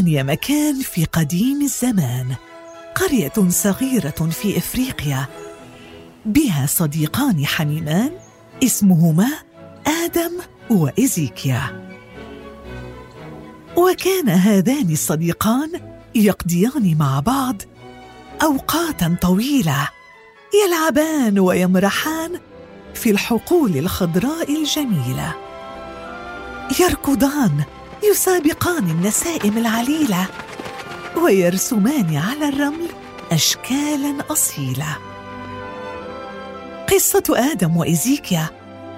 كان يا مكان في قديم الزمان قرية صغيرة في إفريقيا. بها صديقان حميمان اسمهما آدم وايزيكيا وكان هذان الصديقان يقضيان مع بعض أوقاتا طويلة يلعبان ويمرحان في الحقول الخضراء الجميلة. يركضان يسابقان النسائم العليلة ويرسمان على الرمل اشكالا أصيلة. قصة آدم وإيزيكيا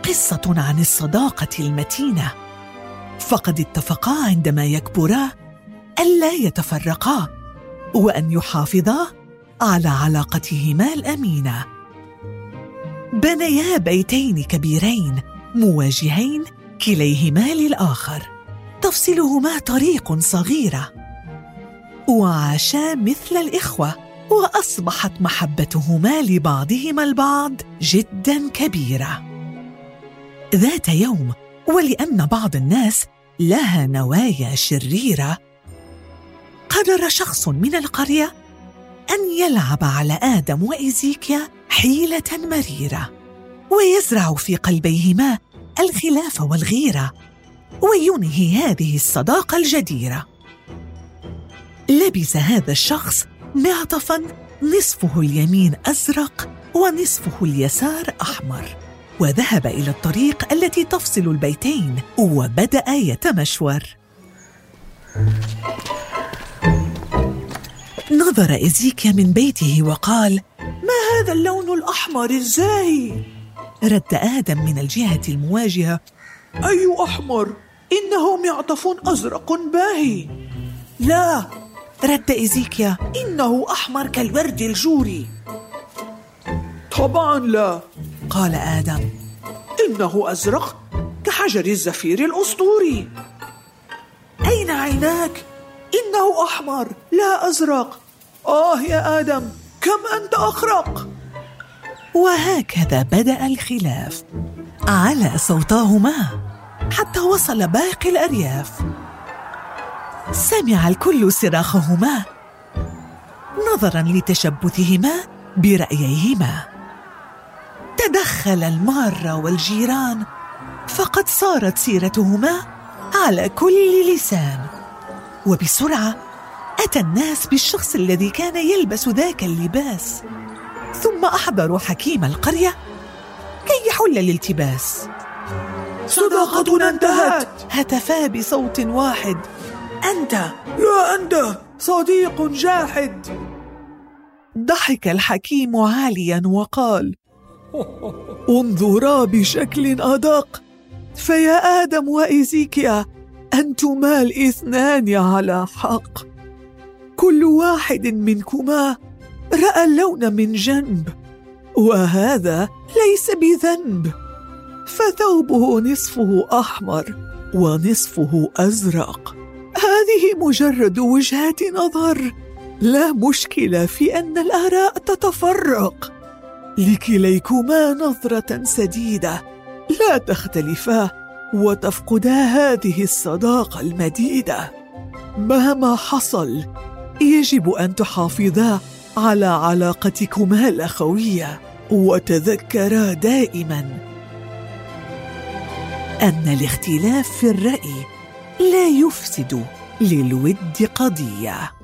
قصة عن الصداقة المتينة. فقد اتفقا عندما يكبرا الا يتفرقا وأن يحافظا على علاقتهما الأمينة. بنيا بيتين كبيرين مواجهين كليهما للآخر. تفصلهما طريق صغيرة. وعاشا مثل الإخوة وأصبحت محبتهما لبعضهما البعض جدا كبيرة. ذات يوم ولأن بعض الناس لها نوايا شريرة قرر شخص من القرية أن يلعب على آدم وإيزيكيا حيلة مريرة ويزرع في قلبيهما الخلاف والغيرة وينهي هذه الصداقة الجديرة لبس هذا الشخص معطفا نصفه اليمين أزرق ونصفه اليسار أحمر وذهب إلى الطريق التي تفصل البيتين وبدأ يتمشور نظر إزيكيا من بيته وقال ما هذا اللون الأحمر الزاهي؟ رد آدم من الجهة المواجهة أي أحمر؟ إنه معطف أزرق باهي. لا رد إزيكيا إنه أحمر كالورد الجوري. طبعا لا. قال آدم. إنه أزرق كحجر الزفير الأسطوري. أين عيناك؟ إنه أحمر لا أزرق. آه يا آدم كم أنت أخرق؟ وهكذا بدأ الخلاف. على صوتاهما. حتى وصل باقي الأرياف. سمع الكل صراخهما نظرا لتشبثهما برأييهما. تدخل المارة والجيران فقد صارت سيرتهما على كل لسان. وبسرعة أتى الناس بالشخص الذي كان يلبس ذاك اللباس. ثم أحضروا حكيم القرية كي يحل الالتباس. صداقتنا انتهت. هتفا بصوت واحد. أنت. لا أنت. صديق جاحد. ضحك الحكيم عاليا وقال انظرا بشكل أدق. فيا آدم وإيزيكيا أنتما الاثنان على حق. كل واحد منكما رأى اللون من جنب وهذا ليس بذنب. فثوبه نصفه أحمر ونصفه أزرق. هذه مجرد وجهات نظر. لا مشكلة في أن الآراء تتفرق. لكليكما نظرة سديدة. لا تختلفا وتفقدا هذه الصداقة المديدة. مهما حصل يجب أن تحافظا على علاقتكما الأخوية وتذكرا دائما. أن الاختلاف في الرأي لا يفسد للود قضية.